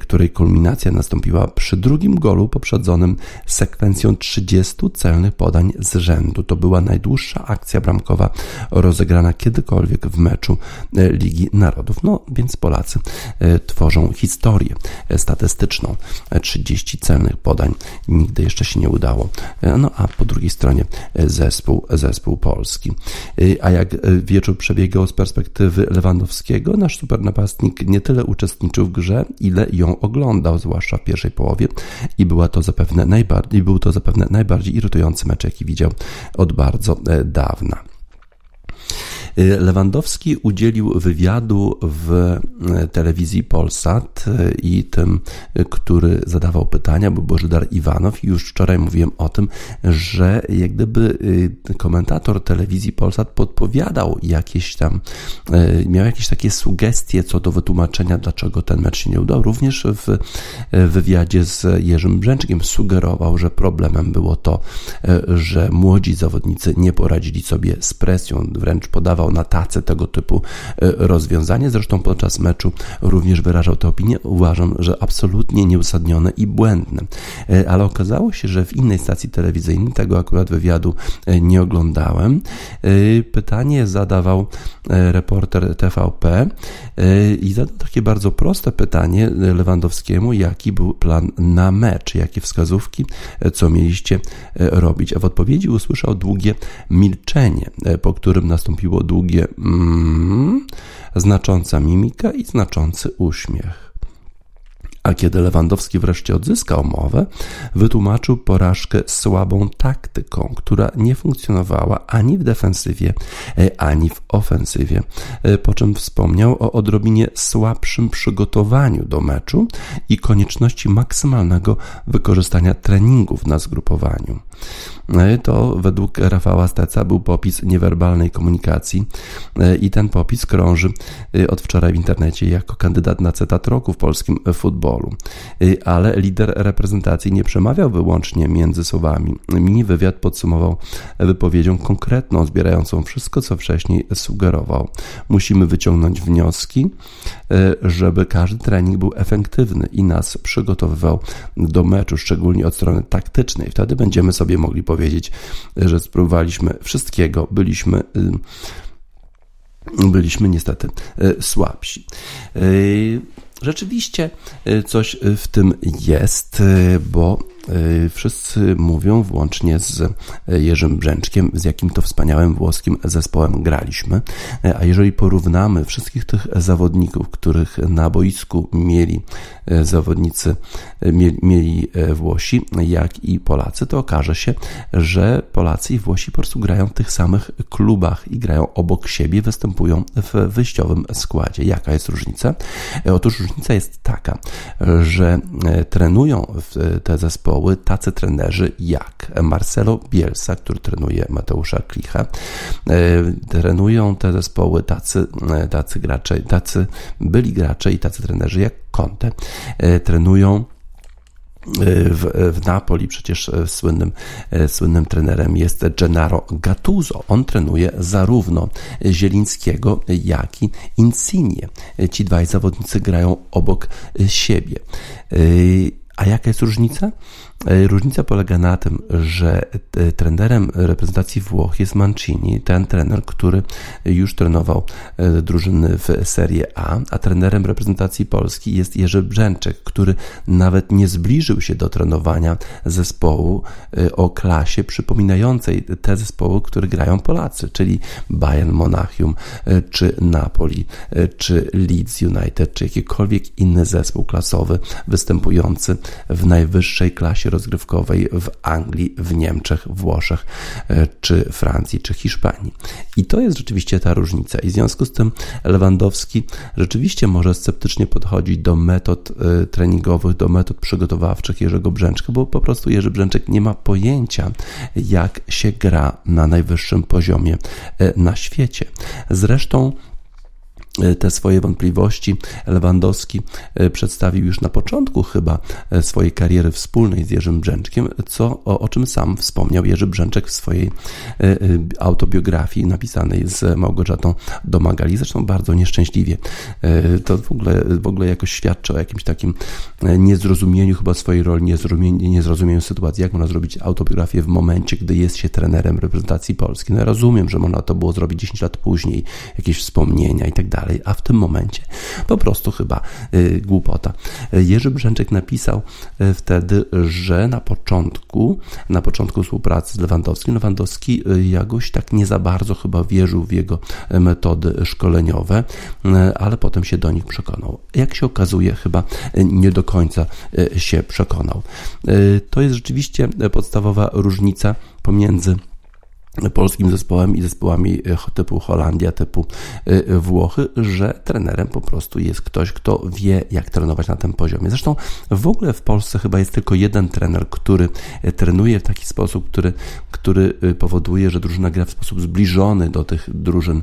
której kulminacja nastąpiła przy drugim golu poprzedzonym sekwencją 30 celnych podań z rzędu. To była najdłuższa akcja bramkowa rozegrana kiedykolwiek w meczu Ligi Narodów. No więc Polacy y, tworzą historię statystyczną. Y, 30 celnych podań nigdy jeszcze się nie udało. No a po drugiej stronie zespół, zespół polski. A jak wieczór przebiegał z perspektywy Lewandowskiego, nasz supernapastnik nie tyle uczestniczył w grze, ile ją oglądał, zwłaszcza w pierwszej połowie i była to zapewne najbardziej, był to zapewne najbardziej irytujący mecz, jaki widział od bardzo e, dawna. Y, Lewandowski udzielił wywiadu w e, telewizji Polsat e, i tym, który zadawał pytania, był Bożydar Iwanow i już wczoraj mówiłem o tym, że jak gdyby y, komentator telewizji Polsat podpowiadał jakieś tam, miał jakieś takie sugestie co do wytłumaczenia, dlaczego ten mecz się nie udał. Również w wywiadzie z Jerzym Brzęczkiem sugerował, że problemem było to, że młodzi zawodnicy nie poradzili sobie z presją, wręcz podawał na tacę tego typu e, rozwiązanie. Zresztą podczas meczu również wyrażał tę opinię. Uważam, że absolutnie nieuzasadnione i błędne. E, Ale okazało się, że w innej stacji telewizyjnej, tego akurat wywiadu e, nie oglądałem, pytanie zadawał reporter TVP i zadał takie bardzo proste pytanie Lewandowskiemu, jaki był plan na mecz, jakie wskazówki, co mieliście robić. A w odpowiedzi usłyszał długie milczenie, po którym nastąpiło długie mm, znacząca mimika i znaczący uśmiech. A kiedy Lewandowski wreszcie odzyskał mowę, wytłumaczył porażkę słabą taktyką, która nie funkcjonowała ani w defensywie, e, ani w ofensywie. E, Po czym wspomniał o odrobinie słabszym przygotowaniu do meczu i konieczności maksymalnego wykorzystania treningów na zgrupowaniu. E, To według Rafała Steca był popis niewerbalnej komunikacji e, i ten popis krąży e, od wczoraj w internecie jako kandydat na cytat roku w polskim futbolu. Ale lider reprezentacji nie przemawiał wyłącznie między słowami. Mini wywiad podsumował wypowiedzią konkretną, zbierającą wszystko, co wcześniej sugerował. Musimy wyciągnąć wnioski, żeby każdy trening był efektywny i nas przygotowywał do meczu, szczególnie od strony taktycznej. Wtedy będziemy sobie mogli powiedzieć, że spróbowaliśmy wszystkiego, byliśmy y, byliśmy niestety słabsi. Rzeczywiście coś w tym jest, bo Y, wszyscy mówią, włącznie z y, Jerzym Brzęczkiem, z jakim to wspaniałym włoskim zespołem graliśmy. Y, a jeżeli porównamy wszystkich tych zawodników, których na boisku mieli zawodnicy, mieli Włosi, jak i Polacy, to okaże się, że Polacy i Włosi po prostu grają w tych samych klubach i grają obok siebie, występują w wyjściowym składzie. Jaka jest różnica? Otóż różnica jest taka, że trenują te zespoły tacy trenerzy jak Marcelo Bielsa, który trenuje Mateusza Klicha. E, trenują te zespoły tacy, e, tacy gracze, tacy byli gracze i tacy trenerzy jak Conte. E, trenują w, w Napoli przecież słynnym, słynnym trenerem jest Gennaro Gattuso. On trenuje zarówno Zielińskiego, jak i Insigne. Ci dwaj zawodnicy grają obok siebie. A jaka jest różnica? E, różnica polega na tym, że e, trenerem reprezentacji Włoch jest Mancini, ten trener, który już trenował e, drużyny w Serie A, a trenerem reprezentacji Polski jest Jerzy Brzęczek, który nawet nie zbliżył się do trenowania zespołu o klasie przypominającej te zespoły, które grają Polacy, czyli Bayern Monachium, czy Napoli, czy Leeds United, czy jakikolwiek inny zespół klasowy występujący w najwyższej klasie rozgrywkowej w Anglii, w Niemczech, Włoszech, e, czy Francji, czy Hiszpanii. I to jest rzeczywiście ta różnica. I w związku z tym Lewandowski rzeczywiście może sceptycznie podchodzić do metod e, treningowych, do metod przygotowawczych Jerzego Brzęczka, bo po prostu Jerzy Brzęczek nie ma pojęcia, jak się gra na najwyższym poziomie e, na świecie. Zresztą te swoje wątpliwości Lewandowski e, przedstawił już na początku chyba e, swojej kariery wspólnej z Jerzym Brzęczkiem, co, o, o czym sam wspomniał Jerzy Brzęczek w swojej autobiografii napisanej z Małgorzatą Domagali, zresztą bardzo nieszczęśliwie. To w ogóle, w ogóle jakoś świadczy o jakimś takim niezrozumieniu chyba swojej roli, niezrozumieniu, niezrozumieniu sytuacji, jak można zrobić autobiografię w momencie, gdy jest się trenerem reprezentacji Polski. No ja rozumiem, że można to było zrobić 10 lat później, jakieś wspomnienia i tak dalej, dalej, a w tym momencie po prostu chyba y, głupota. Jerzy Brzęczek napisał y, wtedy, że na początku, na początku współpracy z Lewandowskim, Lewandowski y, jakoś tak nie za bardzo chyba wierzył w jego metody szkoleniowe, ale potem się do nich przekonał. Jak się okazuje, chyba nie do końca się przekonał. To jest rzeczywiście podstawowa różnica pomiędzy polskim zespołem i zespołami e, typu Holandia, typu e, Włochy, że trenerem po prostu jest ktoś, kto wie, jak trenować na tym poziomie. Zresztą w ogóle w Polsce chyba jest tylko jeden trener, który e, trenuje w taki sposób, który, który powoduje, że drużyna gra w sposób zbliżony do tych drużyn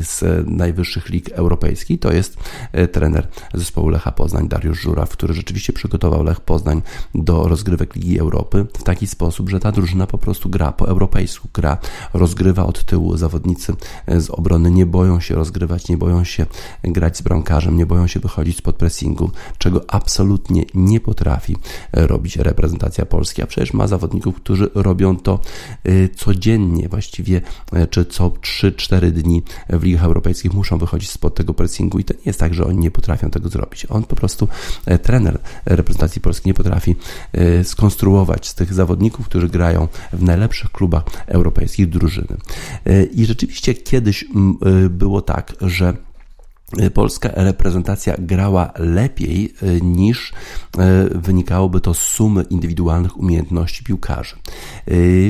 z najwyższych lig europejskich. To jest trener zespołu Lecha Poznań, Dariusz Żuraw, który rzeczywiście przygotował Lech Poznań do rozgrywek Ligi Europy w taki sposób, że ta drużyna po prostu gra po europejsku gra rozgrywa od tyłu. Zawodnicy z obrony nie boją się rozgrywać, nie boją się grać z bramkarzem, nie boją się wychodzić spod pressingu, czego absolutnie nie potrafi robić reprezentacja Polski, a przecież ma zawodników, którzy robią to y, codziennie, właściwie czy co 3-4 dni w ligach europejskich muszą wychodzić spod tego pressingu i to nie jest tak, że oni nie potrafią tego zrobić. On po prostu, trener reprezentacji Polski nie potrafi skonstruować z tych zawodników, którzy grają w najlepszych klubach europejskich, europejskich drużyny. E, I rzeczywiście kiedyś e, było tak, że e, polska reprezentacja grała lepiej niż wynikałoby to z sumy indywidualnych umiejętności piłkarzy.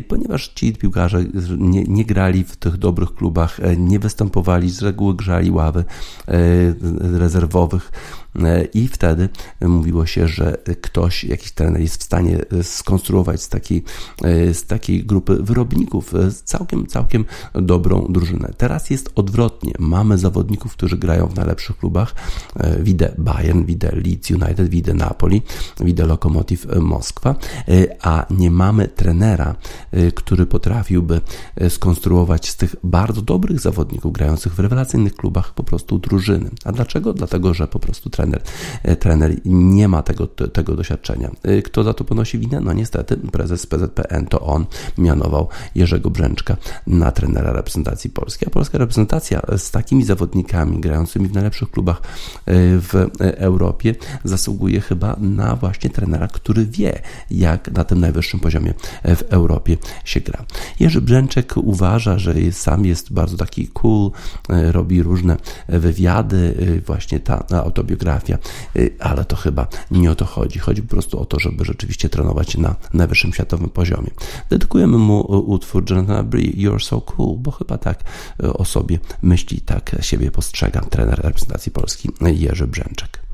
Ponieważ ci piłkarze nie, nie, grali w tych dobrych klubach, nie występowali, z reguły grzali ławy rezerwowych I wtedy mówiło się, że ktoś, jakiś trener jest w stanie skonstruować z takiej, e, z takiej grupy wyrobników e, całkiem, całkiem dobrą drużynę. Teraz jest odwrotnie. Mamy zawodników, którzy grają w najlepszych klubach. Widzę Bayern, widzę Leeds United, widzę Napoli, widzę Lokomotiv Moskwa, a nie mamy trenera, który potrafiłby skonstruować z tych bardzo dobrych zawodników grających w rewelacyjnych klubach po prostu drużyny. A dlaczego? Dlatego, że po prostu trener trener, trener nie ma tego, tego doświadczenia. Kto za to ponosi winę? No niestety prezes PZPN to on mianował Jerzego Brzęczka na trenera reprezentacji Polski. A polska reprezentacja z takimi zawodnikami grającymi w najlepszych klubach w Europie zasługuje chyba na właśnie trenera, który wie, jak na tym najwyższym poziomie w Europie się gra. Jerzy Brzęczek uważa, że sam jest bardzo taki cool, e, robi różne wywiady, e, właśnie ta autobiografia, e, ale to chyba nie o to chodzi. Chodzi po prostu o to, żeby rzeczywiście trenować na najwyższym światowym poziomie. Dedykujemy mu utwór Jonathana Bree, You're So Cool, bo chyba tak o sobie myśli, tak siebie postrzega trener reprezentacji Polski Jerzy Brzęczek.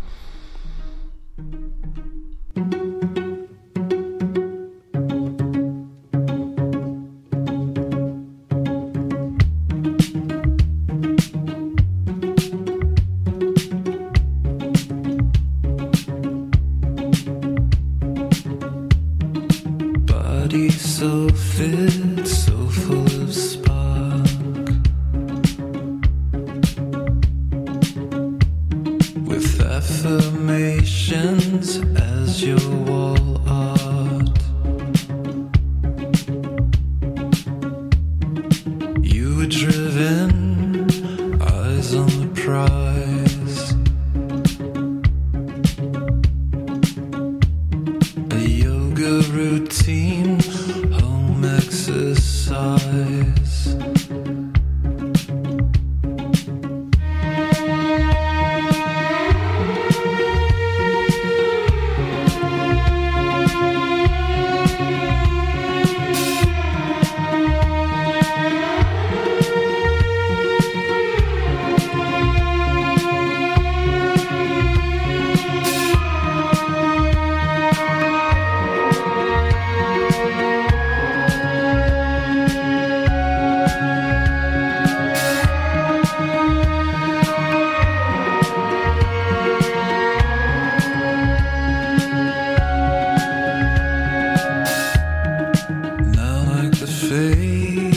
the face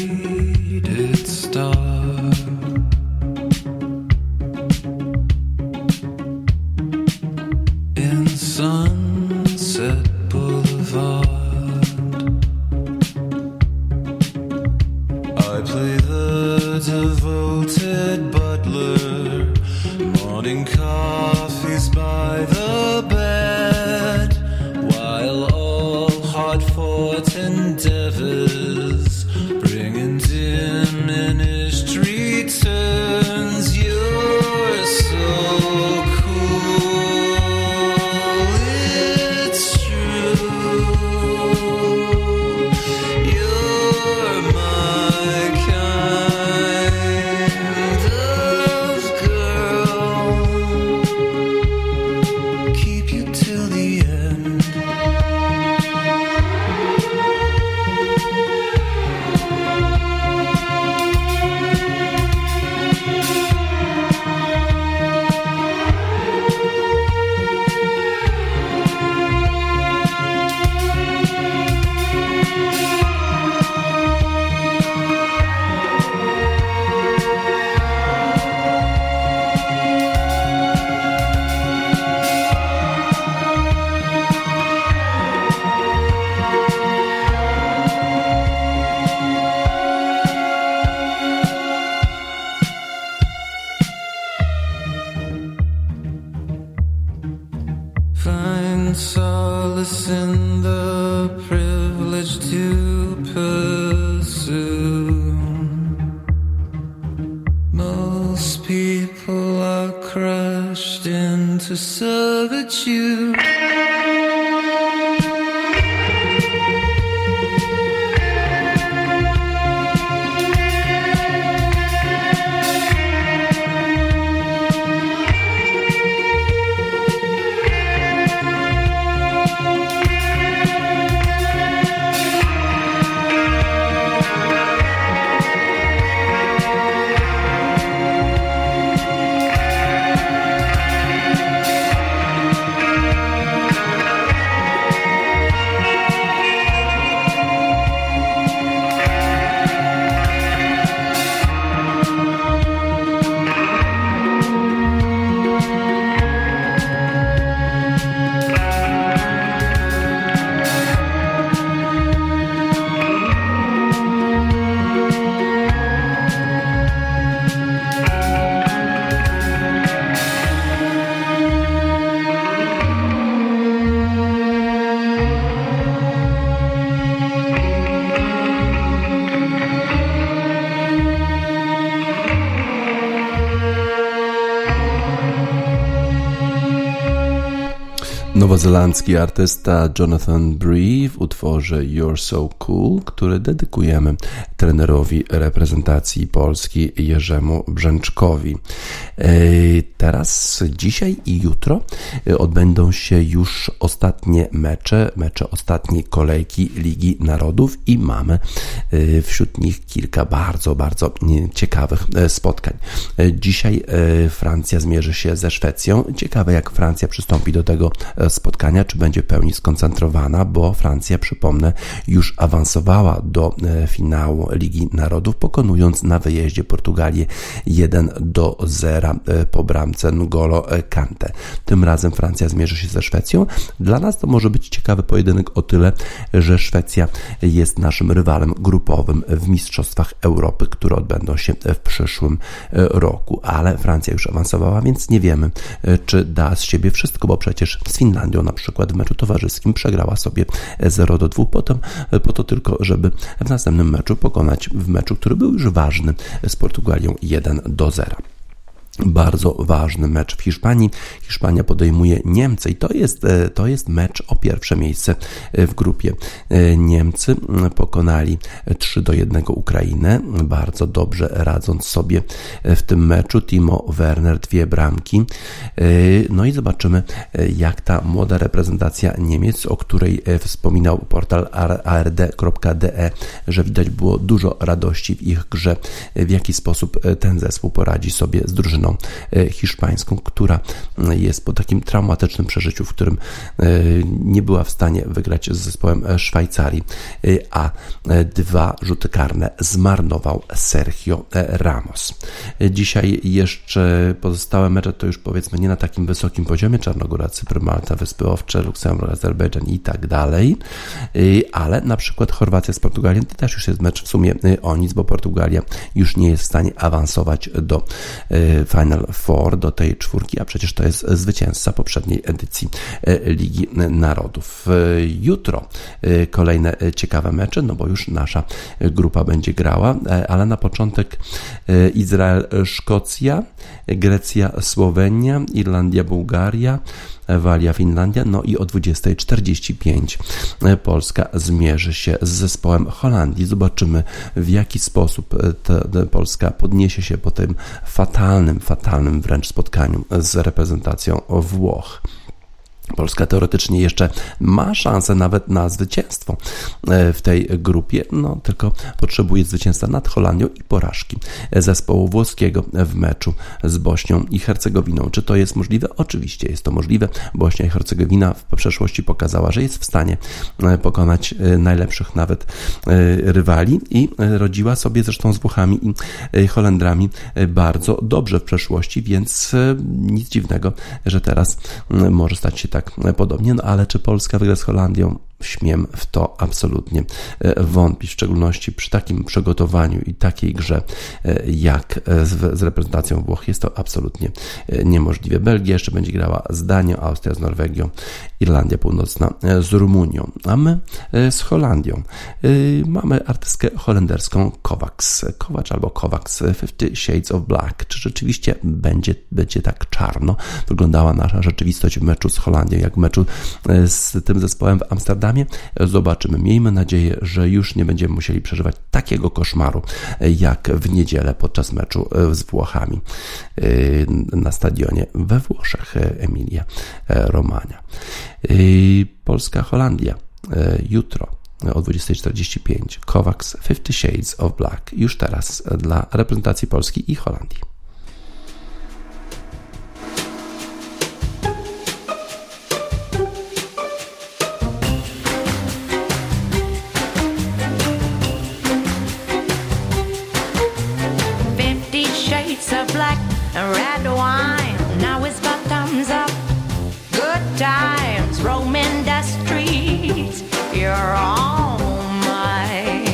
so that you. Nowozelandzki artysta Jonathan Bree w utworze You're So Cool, który dedykujemy trenerowi reprezentacji Polski Jerzemu Brzęczkowi. E, teraz, dzisiaj i jutro e, odbędą się już ostatnie mecze, mecze ostatniej kolejki Ligi Narodów i mamy e, wśród nich kilka bardzo, bardzo ciekawych spotkań. Dzisiaj Francja zmierzy się ze Szwecją. Ciekawe, jak Francja przystąpi do tego spotkania, czy będzie w pełni skoncentrowana, bo Francja, przypomnę, już awansowała do finału Ligi Narodów, pokonując na wyjeździe Portugalię 1 do 0 e, po bramce N'Golo Kante. Tym razem Francja zmierzy się ze Szwecją. Dla nas to może być ciekawy pojedynek o tyle, że Szwecja jest naszym rywalem grupowym w Mistrzostwach Europy, które odbędą się w przyszłym e, roku, ale Francja już awansowała, więc nie wiemy, czy da z siebie wszystko, bo przecież z Finlandią na przykład w meczu towarzyskim przegrała sobie 0 do 2, potem po to tylko, żeby w następnym meczu pokonać w meczu, który był już ważny z Portugalią 1 do 0 bardzo ważny mecz w Hiszpanii. Hiszpania podejmuje Niemcy i to jest, e, to jest mecz o pierwsze miejsce e, w grupie. E, Niemcy pokonali 3 do 1 Ukrainę, bardzo dobrze radząc sobie w tym meczu. Timo Werner dwie bramki. No i zobaczymy, jak ta młoda reprezentacja Niemiec, o której wspominał portal ard.de, że widać było dużo radości w ich grze, w jaki sposób ten zespół poradzi sobie z drużyną e, hiszpańską, która e, jest po takim traumatycznym przeżyciu, w którym e, nie była w stanie wygrać z zespołem Szwajcarii, a dwa rzuty karne zmarnował Sergio Ramos. Dzisiaj jeszcze pozostałe mecze to już powiedzmy nie na takim wysokim poziomie, Czarnogóra, Cypr, Malta, Wyspy Owcze, Luksemburg, Azerbejdżan i tak dalej, ale na przykład Chorwacja z Portugalią to też już jest mecz w sumie o nic, bo Portugalia już nie jest w stanie awansować do Final Four do tej czwórki, a przecież to jest zwycięzca poprzedniej edycji e, Ligi Narodów. E, jutro e, kolejne ciekawe mecze, no bo już nasza grupa będzie grała, ale na początek Izrael, Szkocja, Grecja, Słowenia, Irlandia, Bułgaria, Walia, Finlandia, no i o 20.45 Polska zmierzy się z zespołem Holandii. Zobaczymy w jaki sposób Polska podniesie się po tym fatalnym, fatalnym wręcz spotkaniu z reprezentacją Włoch. Polska teoretycznie jeszcze ma szansę nawet na zwycięstwo e, w tej grupie, no tylko potrzebuje zwycięstwa nad Holandią i porażki zespołu włoskiego w meczu z Bośnią i Hercegowiną. Czy to jest możliwe? Oczywiście jest to możliwe. Bośnia i Hercegowina w przeszłości pokazała, że jest w stanie e, pokonać e, najlepszych nawet rywali i rodziła sobie zresztą z Włochami i Holendrami bardzo dobrze w przeszłości, więc nic dziwnego, że teraz może stać się tak podobnie, no ale czy Polska wygra z Holandią? Śmiem w to absolutnie e, wątpić, w szczególności przy takim przygotowaniu i takiej grze e, jak e, z, z reprezentacją Włoch. Jest to absolutnie niemożliwe. Belgia jeszcze będzie grała z Danią, Austria z Norwegią, Irlandia Północna z Rumunią, a my z Holandią. Mamy artystkę holenderską Kovacs. Kovacs albo Kovacs 50 Shades of Black. Czy rzeczywiście będzie, będzie tak czarno wyglądała nasza rzeczywistość w meczu z Holandią, jak w meczu z tym zespołem w Amsterdamie? Zobaczymy. Miejmy nadzieję, że już nie będziemy musieli przeżywać takiego koszmaru jak w niedzielę podczas meczu z Włochami y, na stadionie we Włoszech Emilia Romania. Y, Polska-Holandia jutro o 20.45. Kovacs 50 Shades of Black już teraz dla reprezentacji Polski i Holandii. streets of black and red wine. Now it's bottoms up, good times, roaming the streets. You're all mine.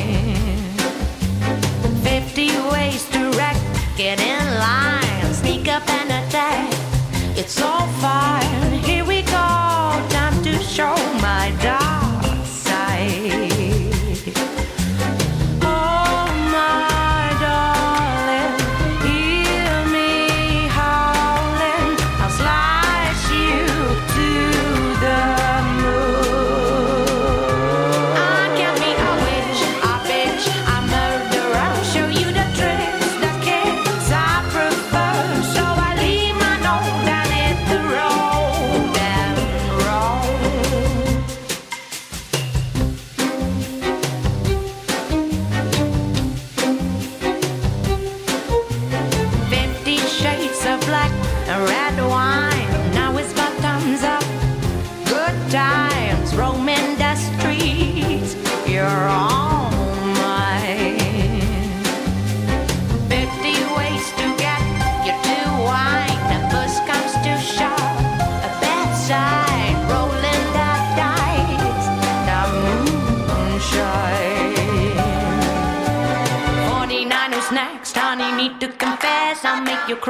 Fifty ways to wreck, get in line, sneak up and attack. It's all fine. Here we go, time to show my.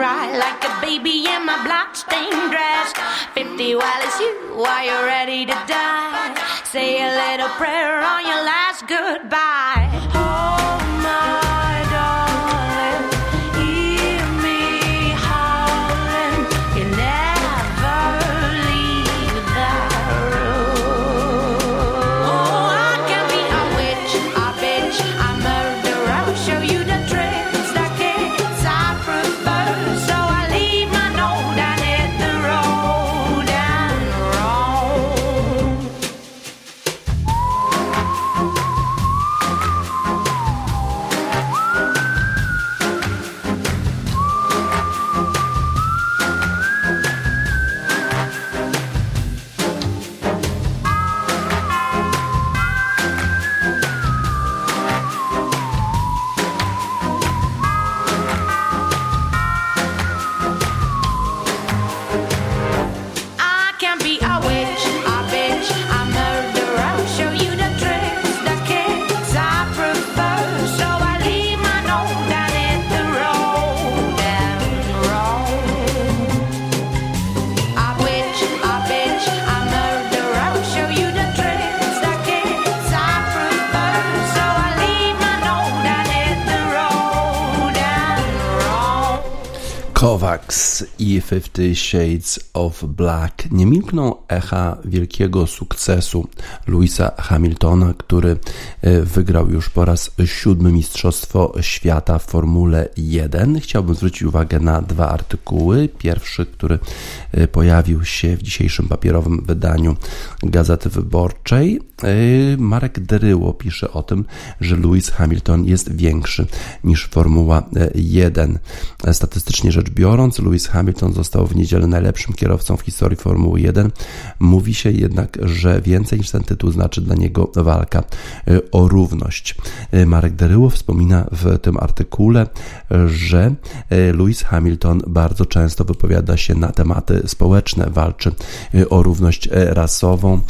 Cry like a baby in my blood-stained dress. 50 while it's you, while you're ready to die. Say a little prayer on your last goodbye. Fifty Shades of Black. Nie milkną echa wielkiego sukcesu Louisa Hamiltona, który wygrał już po raz siódmy Mistrzostwo Świata w Formule 1. Chciałbym zwrócić uwagę na dwa artykuły. Pierwszy, który e, pojawił się w dzisiejszym papierowym wydaniu Gazety Wyborczej. E, Marek Deryło pisze o tym, że Lewis Hamilton jest większy niż Formuła 1. Statystycznie rzecz biorąc, Lewis Hamilton został w niedzielę najlepszym kierowcą w historii Formuły 1. Mówi się jednak, że więcej niż ten tytuł znaczy dla niego walka o równość. Y, Marek Deryło wspomina w tym artykule, że y, Lewis Hamilton bardzo często wypowiada się na tematy społeczne, walczy y, o równość rasową,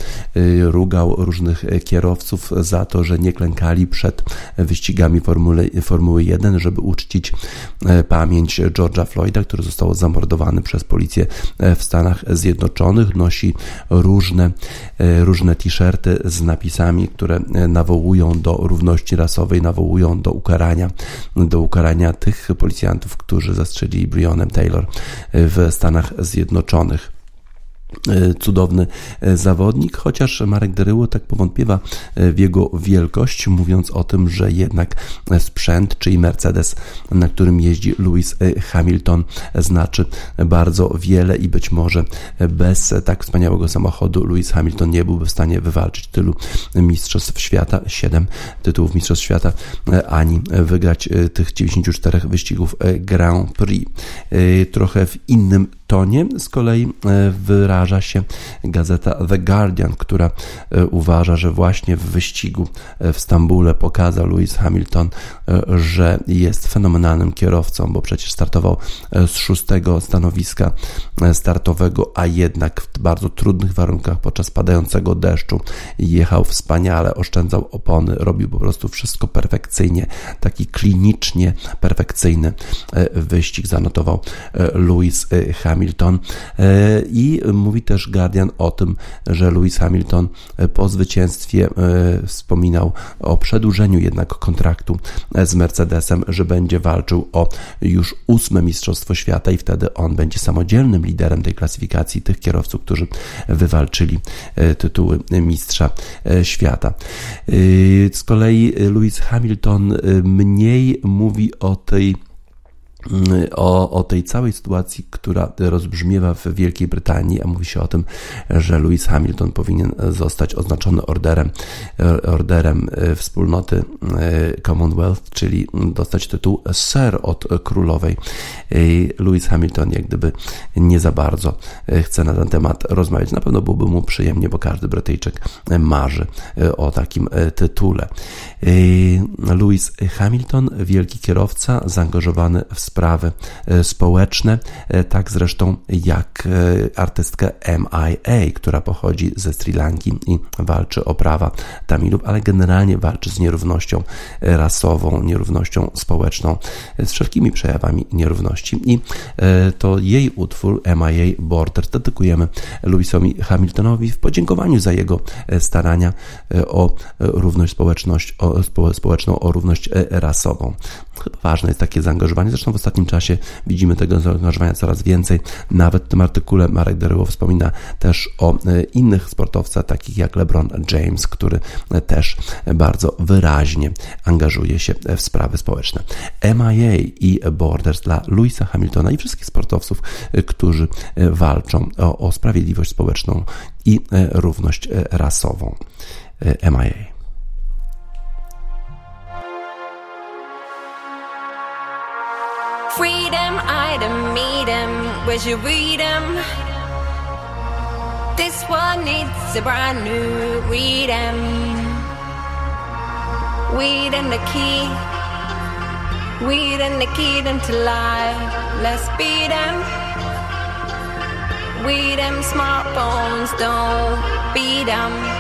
rugał różnych kierowców za to, że nie klękali przed wyścigami Formuły, Formuły 1, żeby uczcić pamięć George'a Floyda, który został zamordowany przez policję w Stanach Zjednoczonych. Nosi różne, różne t-shirty z napisami, które e, nawołują do równości rasowej, nawołują do ukarania, do ukarania tych policjantów, którzy zastrzelili Breonna Taylor w Stanach Zjednoczonych cudowny zawodnik, chociaż Marek Deryło tak powątpiewa w jego wielkość, mówiąc o tym, że jednak sprzęt, czyli Mercedes, na którym jeździ Lewis Hamilton, znaczy bardzo wiele i być może bez tak wspaniałego samochodu Lewis Hamilton nie byłby w stanie wywalczyć tylu mistrzostw świata, 7 tytułów mistrzostw świata, ani wygrać tych 94 wyścigów Grand Prix. Trochę w innym tonie z kolei wyraża się gazeta The Guardian, która uważa, że właśnie w wyścigu w Stambule pokazał Lewis Hamilton, że jest fenomenalnym kierowcą, bo przecież startował z szóstego stanowiska startowego, a jednak w bardzo trudnych warunkach podczas padającego deszczu jechał wspaniale, oszczędzał opony, robił po prostu wszystko perfekcyjnie, taki klinicznie perfekcyjny wyścig zanotował Lewis Hamilton. Hamilton i mówi też Guardian o tym, że Lewis Hamilton po zwycięstwie wspominał o przedłużeniu jednak kontraktu z Mercedesem, że będzie walczył o już ósme Mistrzostwo Świata i wtedy on będzie samodzielnym liderem tej klasyfikacji tych kierowców, którzy wywalczyli tytuły Mistrza Świata. Z kolei Lewis Hamilton mniej mówi o tej o, o tej całej sytuacji, która rozbrzmiewa w Wielkiej Brytanii, a mówi się o tym, że Lewis Hamilton powinien zostać oznaczony orderem, orderem wspólnoty Commonwealth, czyli dostać tytuł Sir od królowej. Lewis Hamilton jak gdyby nie za bardzo chce na ten temat rozmawiać. Na pewno byłoby mu przyjemnie, bo każdy Brytyjczyk marzy o takim tytule. Lewis Hamilton, wielki kierowca, zaangażowany w sprawy społeczne, tak zresztą jak artystka MIA, która pochodzi ze Sri Lanki i walczy o prawa Tamilów, ale generalnie walczy z nierównością rasową, nierównością społeczną, z wszelkimi przejawami nierówności. I to jej utwór MIA Border dedykujemy Louisowi Hamiltonowi w podziękowaniu za jego starania o równość społeczność, o, społeczną, o równość rasową. Chyba ważne jest takie zaangażowanie. Zresztą w ostatnim czasie widzimy tego zaangażowania coraz więcej. Nawet w tym artykule Marek Deryło wspomina też o e, innych sportowcach, takich jak LeBron James, który też bardzo wyraźnie angażuje się w sprawy społeczne. MIA i Borders dla Louisa Hamiltona i wszystkich sportowców, e, którzy e, walczą o, o sprawiedliwość społeczną i równość rasową. MIA. Freedom, I don't meet him. Where's your freedom? This one needs a brand new freedom. Weed and the key, weed and the key into life. Let's beat them. We them smartphones, don't beat them.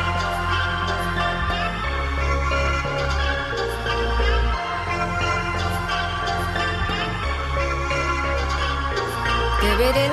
Borders,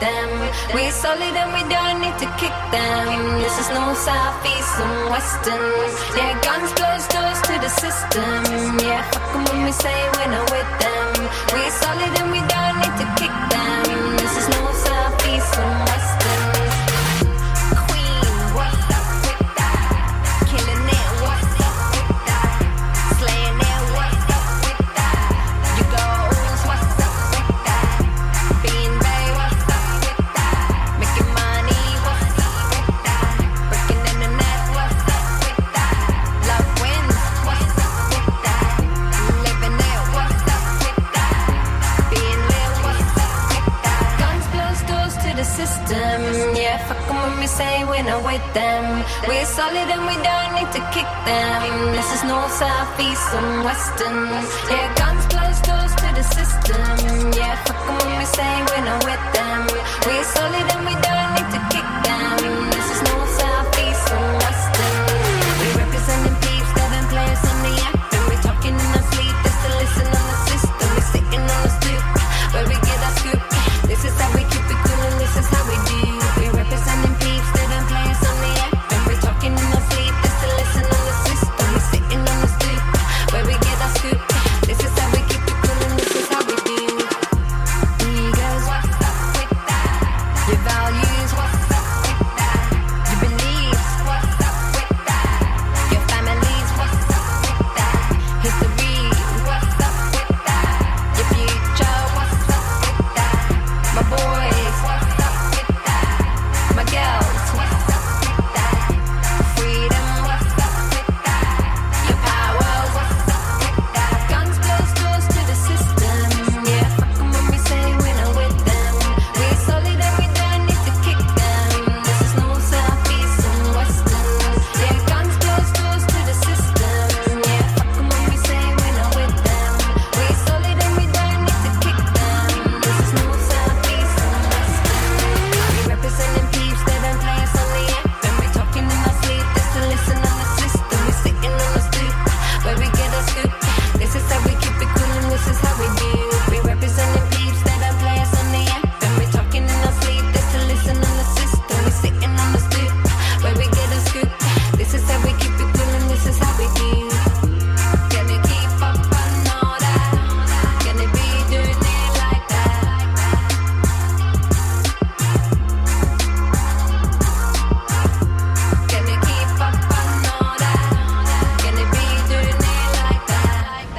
them. We're solid and we don't need to kick them. This is no south, east, and western. Yeah, guns blows doors to the system. Yeah, fuck 'em when we say we're not with them. We're solid and we don't need to kick them. This is no south, east, and some Western. yeah.